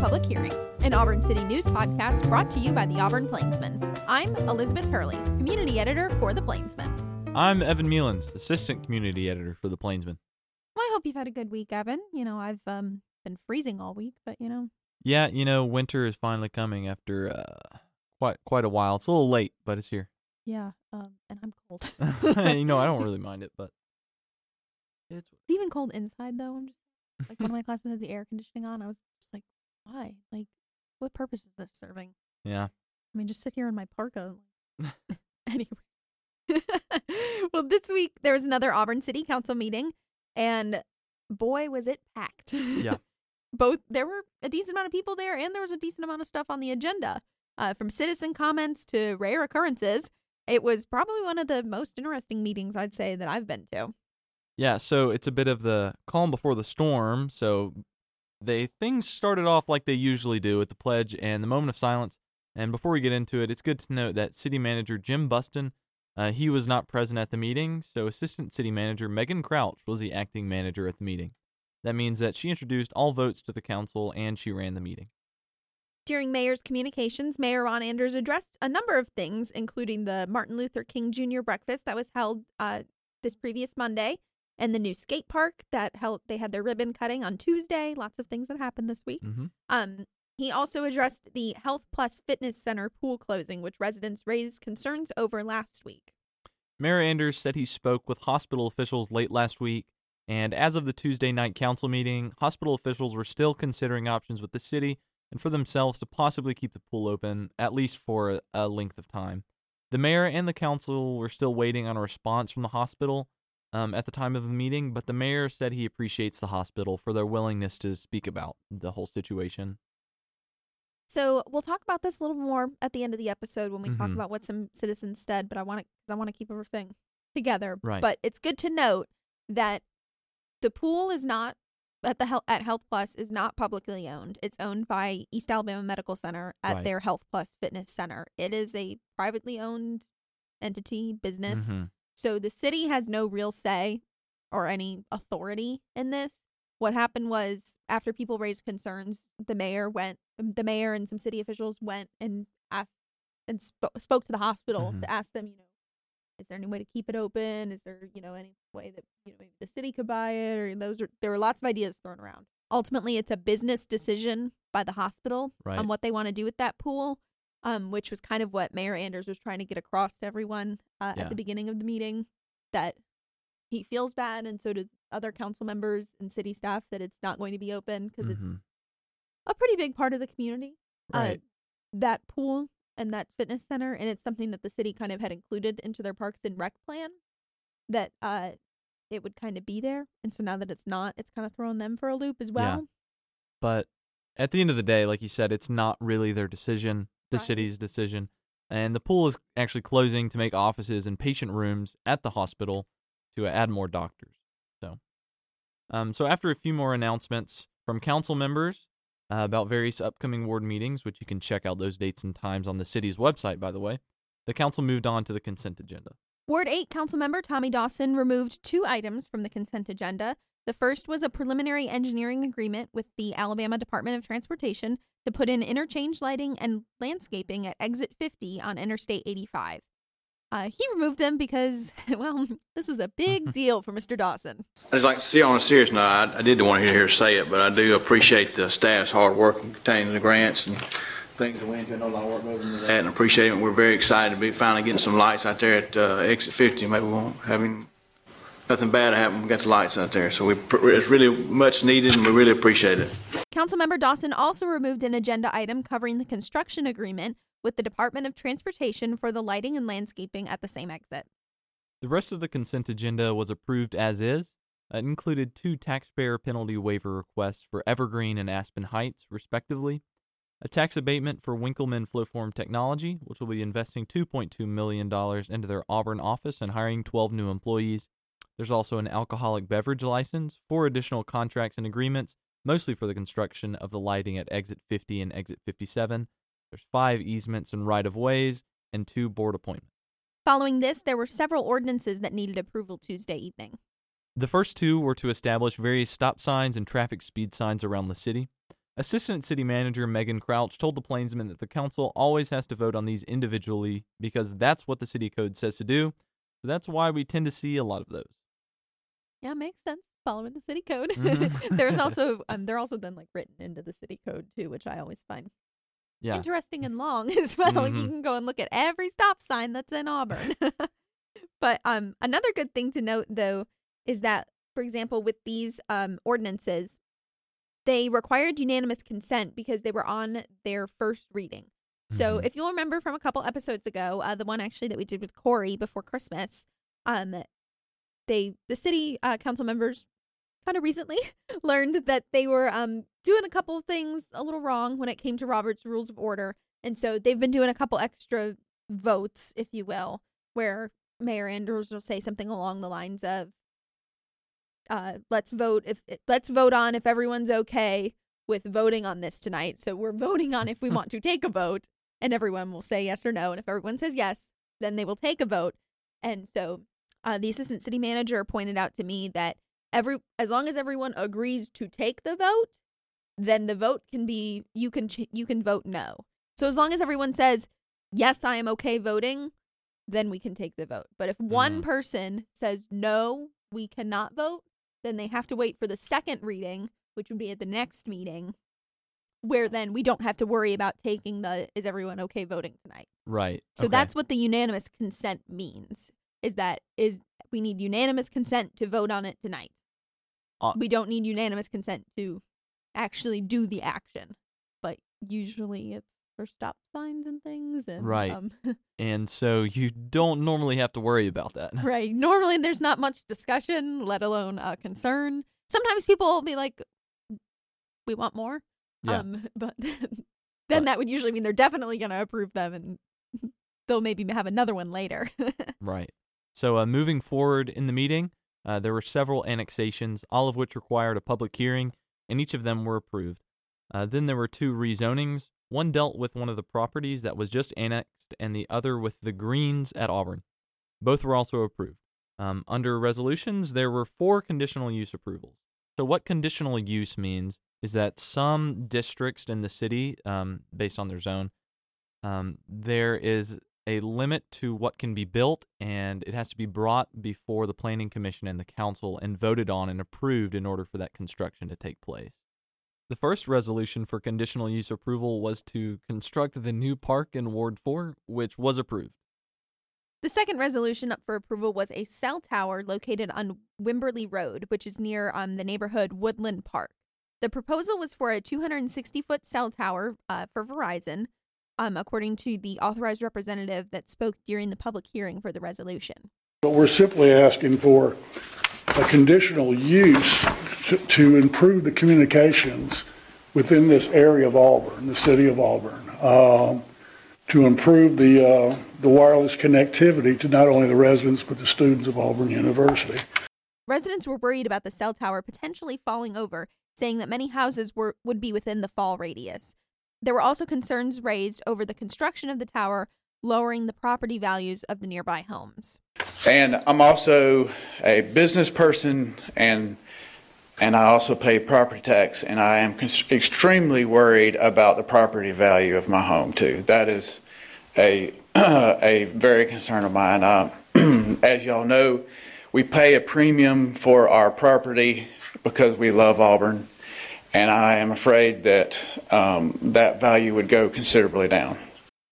Public Hearing, an Auburn City News podcast brought to you by the Auburn Plainsman. I'm Elizabeth Hurley, community editor for the Plainsman. I'm Evan Mealens, assistant community editor for the Plainsman. Well, I hope you've had a good week, Evan. You know, I've um, been freezing all week, but you know. Yeah, you know, winter is finally coming after uh, quite quite a while. It's a little late, but it's here. Yeah, um, and I'm cold. you know, I don't really mind it, but it's, it's even cold inside though. I'm just like one of my classes had the air conditioning on. I was why? Like, what purpose is this serving? Yeah. I mean, just sit here in my parka. anyway. well, this week there was another Auburn City Council meeting, and boy, was it packed. Yeah. Both there were a decent amount of people there, and there was a decent amount of stuff on the agenda, uh, from citizen comments to rare occurrences. It was probably one of the most interesting meetings I'd say that I've been to. Yeah, so it's a bit of the calm before the storm. So they things started off like they usually do with the pledge and the moment of silence. And before we get into it, it's good to note that City Manager Jim Buston, uh, he was not present at the meeting. So Assistant City Manager Megan Crouch was the acting manager at the meeting. That means that she introduced all votes to the council and she ran the meeting. During Mayor's communications, Mayor Ron Anders addressed a number of things, including the Martin Luther King Jr. breakfast that was held uh, this previous Monday, and the new skate park that held they had their ribbon cutting on Tuesday. Lots of things that happened this week. Mm-hmm. Um, he also addressed the Health Plus Fitness Center pool closing, which residents raised concerns over last week. Mayor Anders said he spoke with hospital officials late last week, and as of the Tuesday night council meeting, hospital officials were still considering options with the city and for themselves to possibly keep the pool open, at least for a length of time. The mayor and the council were still waiting on a response from the hospital, um, at the time of the meeting, but the mayor said he appreciates the hospital for their willingness to speak about the whole situation. So we'll talk about this a little more at the end of the episode when we mm-hmm. talk about what some citizens said. But I want to, I want to keep everything together. Right. But it's good to note that the pool is not at the health at Health Plus is not publicly owned. It's owned by East Alabama Medical Center at right. their Health Plus Fitness Center. It is a privately owned entity business. Mm-hmm. So the city has no real say or any authority in this. What happened was after people raised concerns, the mayor went, the mayor and some city officials went and asked and sp- spoke to the hospital mm-hmm. to ask them, you know, is there any way to keep it open? Is there, you know, any way that you know maybe the city could buy it? Or those are there were lots of ideas thrown around. Ultimately, it's a business decision by the hospital right. on what they want to do with that pool um, which was kind of what Mayor Anders was trying to get across to everyone uh, yeah. at the beginning of the meeting that he feels bad, and so do other council members and city staff that it's not going to be open because mm-hmm. it's a pretty big part of the community. Right. Uh, that pool and that fitness center, and it's something that the city kind of had included into their parks and rec plan that uh, it would kind of be there. And so now that it's not, it's kind of throwing them for a loop as well. Yeah. But at the end of the day, like you said, it's not really their decision the right. city's decision. And the pool is actually closing to make offices and patient rooms at the hospital to add more doctors. So, um, so after a few more announcements from council members uh, about various upcoming ward meetings, which you can check out those dates and times on the city's website, by the way, the council moved on to the consent agenda. Ward 8 council member Tommy Dawson removed two items from the consent agenda. The first was a preliminary engineering agreement with the Alabama Department of Transportation to put in interchange lighting and landscaping at exit 50 on Interstate 85. Uh, he removed them because, well, this was a big deal for Mr. Dawson. I just like to see on a serious note, I, I didn't want to hear her say it, but I do appreciate the staff's hard work in containing the grants and things that went into it. I know a lot of work goes into that and appreciate it. We're very excited to be finally getting some lights out there at uh, exit 50. Maybe we won't have any, nothing bad happened. We got the lights out there. So we, it's really much needed and we really appreciate it. Councilmember Dawson also removed an agenda item covering the construction agreement with the Department of Transportation for the lighting and landscaping at the same exit. The rest of the consent agenda was approved as is. It included two taxpayer penalty waiver requests for Evergreen and Aspen Heights, respectively, a tax abatement for Winkelmann Flowform Technology, which will be investing $2.2 million into their Auburn office and hiring 12 new employees. There's also an alcoholic beverage license, four additional contracts and agreements, mostly for the construction of the lighting at exit 50 and exit 57. There's five easements and right of ways, and two board appointments. Following this, there were several ordinances that needed approval Tuesday evening. The first two were to establish various stop signs and traffic speed signs around the city. Assistant City Manager Megan Crouch told the Plainsman that the council always has to vote on these individually because that's what the city code says to do. So that's why we tend to see a lot of those. Yeah, makes sense. Following the city code. Mhm. There's also um they're also then like written into the city code too, which I always find Yeah. interesting and long as well. You Mhm. can go and look at every stop sign that's in Auburn. but um another good thing to note though is that for example with these um ordinances they required unanimous consent because they were on their first reading. So Mhm. if you'll remember from a couple episodes ago, uh, the one actually that we did with Corey before Christmas, um, they the city uh, council members kind of recently learned that they were um doing a couple of things a little wrong when it came to Robert's Rules of Order, and so they've been doing a couple extra votes, if you will, where Mayor Anders will say something along the lines of, uh, "Let's vote if let's vote on if everyone's okay." With voting on this tonight. So we're voting on if we want to take a vote and everyone will say yes or no. And if everyone says yes, then they will take a vote. And so uh, the assistant city manager pointed out to me that every as long as everyone agrees to take the vote, then the vote can be you can ch- you can vote no. So as long as everyone says yes, I am okay voting, then we can take the vote. But if one Mhm. person says no, we cannot vote, then they have to wait for the second reading, which would be at the next meeting, where then we don't have to worry about taking the is everyone okay voting tonight. Right. So okay. that's what the unanimous consent means. Is that is we need unanimous consent to vote on it tonight. Uh, we don't need unanimous consent to actually do the action. But usually it's for stop signs and things and Right. um, And so you don't normally have to worry about that. right. Normally there's not much discussion, let alone uh, concern. Sometimes people will be like we want more. Yeah. Um but then But- that would usually mean they're definitely going to approve them and they'll maybe have another one later. Right. So uh, moving forward in the meeting, uh, there were several annexations, all of which required a public hearing, and each of them were approved. Uh, then there were two rezonings. One dealt with one of the properties that was just annexed, and the other with the greens at Auburn. Both were also approved. Um, under resolutions, there were four conditional use approvals. So, what conditional use means is that some districts in the city, um, based on their zone, um, there is a limit to what can be built, and it has to be brought before the Planning Commission and the Council and voted on and approved in order for that construction to take place. The first resolution for conditional use approval was to construct the new park in Ward 4, which was approved. The second resolution up for approval was a cell tower located on Wimberley Road, which is near um, the neighborhood Woodland Park. The proposal was for a 260 foot cell tower uh, for Verizon, um, according to the authorized representative that spoke during the public hearing for the resolution. But we're simply asking for a conditional use to, to improve the communications within this area of Auburn, the city of Auburn, um, to improve the, uh, the wireless connectivity to not only the residents, but the students of Auburn University. Residents were worried about the cell tower potentially falling over, saying that many houses were would be within the fall radius. There were also concerns raised over the construction of the tower, lowering the property values of the nearby homes. And I'm also a business person and and I also pay property tax and I am cons- extremely worried about the property value of my home too. That is a a very concern of mine. Um, as y'all know, we pay a premium for our property because we love Auburn, and I am afraid that um, that value would go considerably down.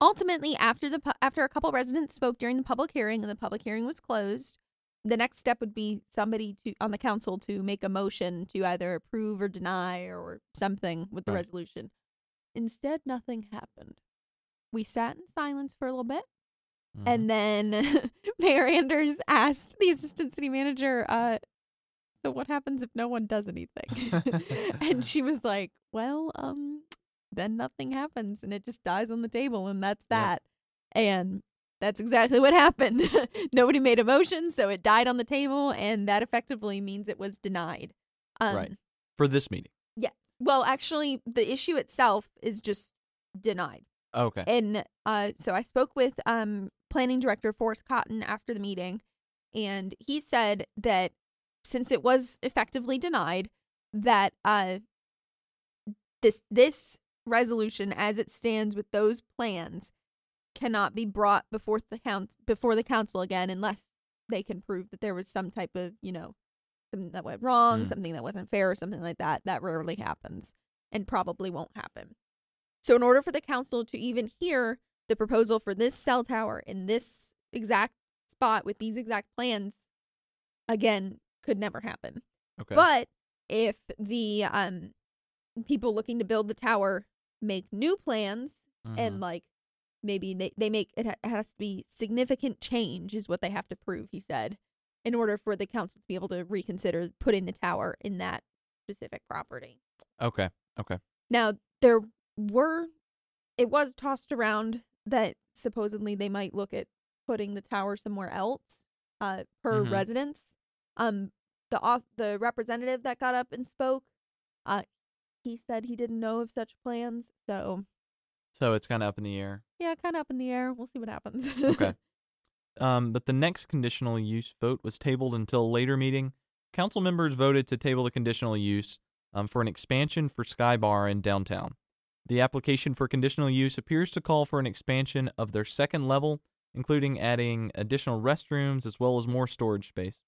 Ultimately, after the after a couple residents spoke during the public hearing and the public hearing was closed, the next step would be somebody to on the council to make a motion to either approve or deny or something with the Right. resolution. Instead, nothing happened. We sat in silence for a little bit, Mm-hmm. and then Mayor Anders asked the assistant city manager, uh, "So what happens if no one does anything?" and she was like, "Well, um, then nothing happens, and it just dies on the table, and that's that." And that's exactly what happened. Nobody made a motion, so it died on the table, and that effectively means it was denied. Um, Right. for this meeting. Yeah. Well, actually, the issue itself is just denied. Okay. And uh, so I spoke with um, planning director Forrest Cotton after the meeting, and he said that since it was effectively denied, that uh, this this resolution as it stands with those plans cannot be brought before the council before the council again unless they can prove that there was some type of you know something that went wrong, Mm. something that wasn't fair, or something like that. That rarely happens and probably won't happen. So, in order for the council to even hear the proposal for this cell tower in this exact spot with these exact plans, again, could never happen. Okay. But if the um people looking to build the tower make new plans and Mhm. like maybe they, they make it, ha- has to be significant change is what they have to prove he said in order for the council to be able to reconsider putting the tower in that specific property okay. Okay. now there were it was tossed around that supposedly they might look at putting the tower somewhere else uh per Mhm. residence um the off the representative that got up and spoke uh he said he didn't know of such plans so So it's kind of up in the air. yeah kind of up in the air we'll see what happens Okay. um, but the next conditional use vote was tabled until a later meeting. Council members voted to table the conditional use um, for an expansion for Sky Bar in downtown. The application for conditional use appears to call for an expansion of their second level, including adding additional restrooms as well as more storage space.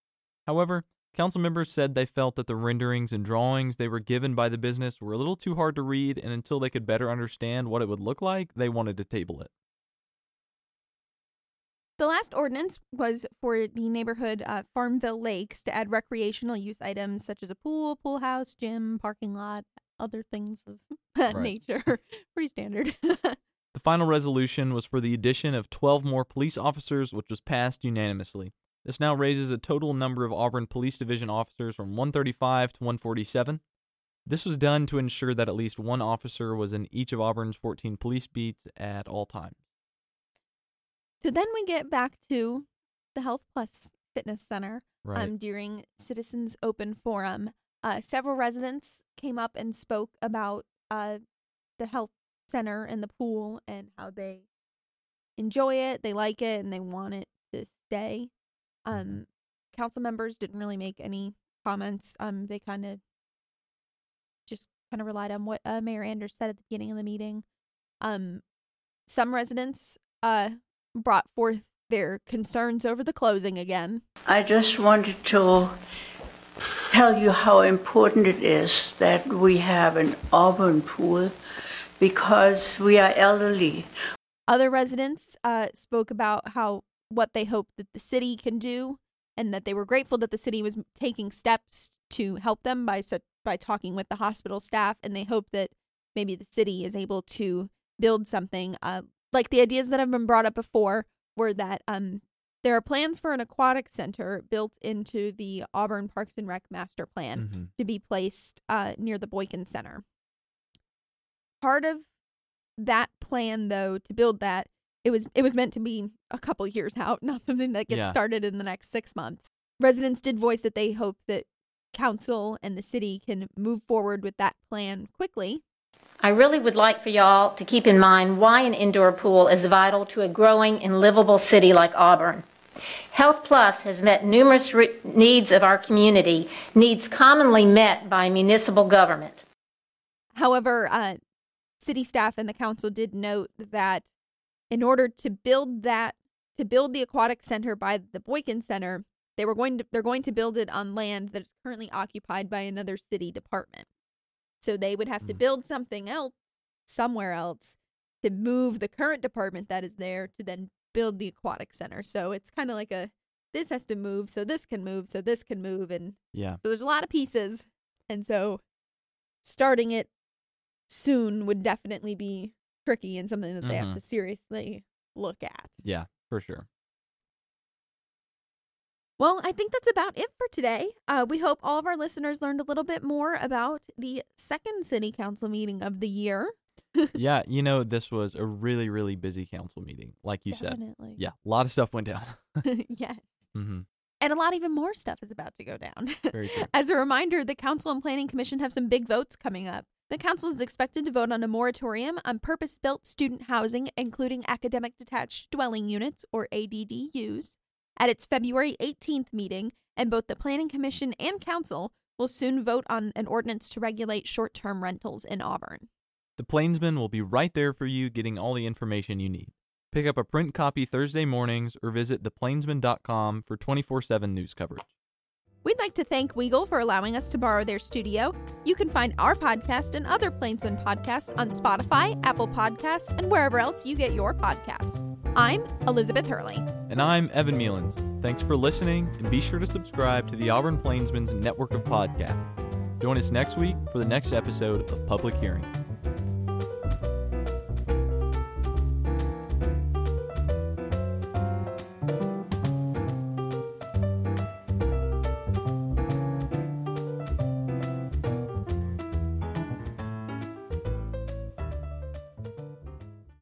However, council members said they felt that the renderings and drawings they were given by the business were a little too hard to read, and until they could better understand what it would look like, they wanted to table it. The last ordinance was for the neighborhood uh, Farmville Lakes to add recreational use items such as a pool, pool house, gym, parking lot, other things of that Right. nature. Pretty standard. The final resolution was for the addition of 12 more police officers, which was passed unanimously. This now raises a total number of Auburn Police Division officers from 135 to 147. This was done to ensure that at least one officer was in each of Auburn's 14 police beats at all times. so then we get back to the Health Plus Fitness Center. Right. Um, during Citizens Open Forum, uh, several residents came up and spoke about uh, the health center and the pool and how they enjoy it, they like it, and they want it to stay. Um, council members didn't really make any comments. Um, they kind of just kind of relied on what uh, Mayor Anders said at the beginning of the meeting. Um, some residents uh brought forth their concerns over the closing again. I just wanted to tell you how important it is that we have an Auburn pool because we are elderly. Other residents uh, spoke about how what they hope that the city can do, and that they were grateful that the city was taking steps to help them by by talking with the hospital staff, and they hope that maybe the city is able to build something. Uh, like the ideas that have been brought up before were that um, there are plans for an aquatic center built into the Auburn Parks and Rec master plan Mhm. to be placed uh, near the Boykin Center. Part of that plan, though, to build that, it was it was meant to be a couple years out, not something that gets Yeah. started in the next six months. Residents did voice that they hope that council and the city can move forward with that plan quickly. I really would like for y'all to keep in mind why an indoor pool is vital to a growing and livable city like Auburn. Health Plus has met numerous re- needs of our community, needs commonly met by municipal government. However, uh, city staff and the council did note that in order to build that, to build the aquatic center by the Boykin Center, they were going to they're going to build it on land that is currently occupied by another city department. So they would have to Mm. build something else somewhere else to move the current department that is there to then build the aquatic center. So it's kind of like a this has to move so this can move so this can move and Yeah. so there's a lot of pieces. And so starting it soon would definitely be tricky and something that they have Mhm. to seriously look at. Yeah, for sure. Well, I think that's about it for today. Uh, we hope all of our listeners learned a little bit more about the second city council meeting of the year. yeah, you know, this was a really, really busy council meeting, like you said. Definitely. Yeah, a lot of stuff went down. yes. hmm And a lot even more stuff is about to go down. Very true. As a reminder, the Council and Planning Commission have some big votes coming up. The Council is expected to vote on a moratorium on purpose built student housing, including academic detached dwelling units, or ADDUs, at its February 18th meeting, and both the Planning Commission and Council will soon vote on an ordinance to regulate short term rentals in Auburn. The Plainsman will be right there for you, getting all the information you need. Pick up a print copy Thursday mornings or visit theplainsman.com for 24 7 news coverage. We'd like to thank Weagle for allowing us to borrow their studio. You can find our podcast and other Plainsman podcasts on Spotify, Apple Podcasts, and wherever else you get your podcasts. I'm Elizabeth Hurley. And I'm Evan Muellins. Thanks for listening, and be sure to subscribe to the Auburn Plainsman's network of podcasts. Join us next week for the next episode of Public Hearing.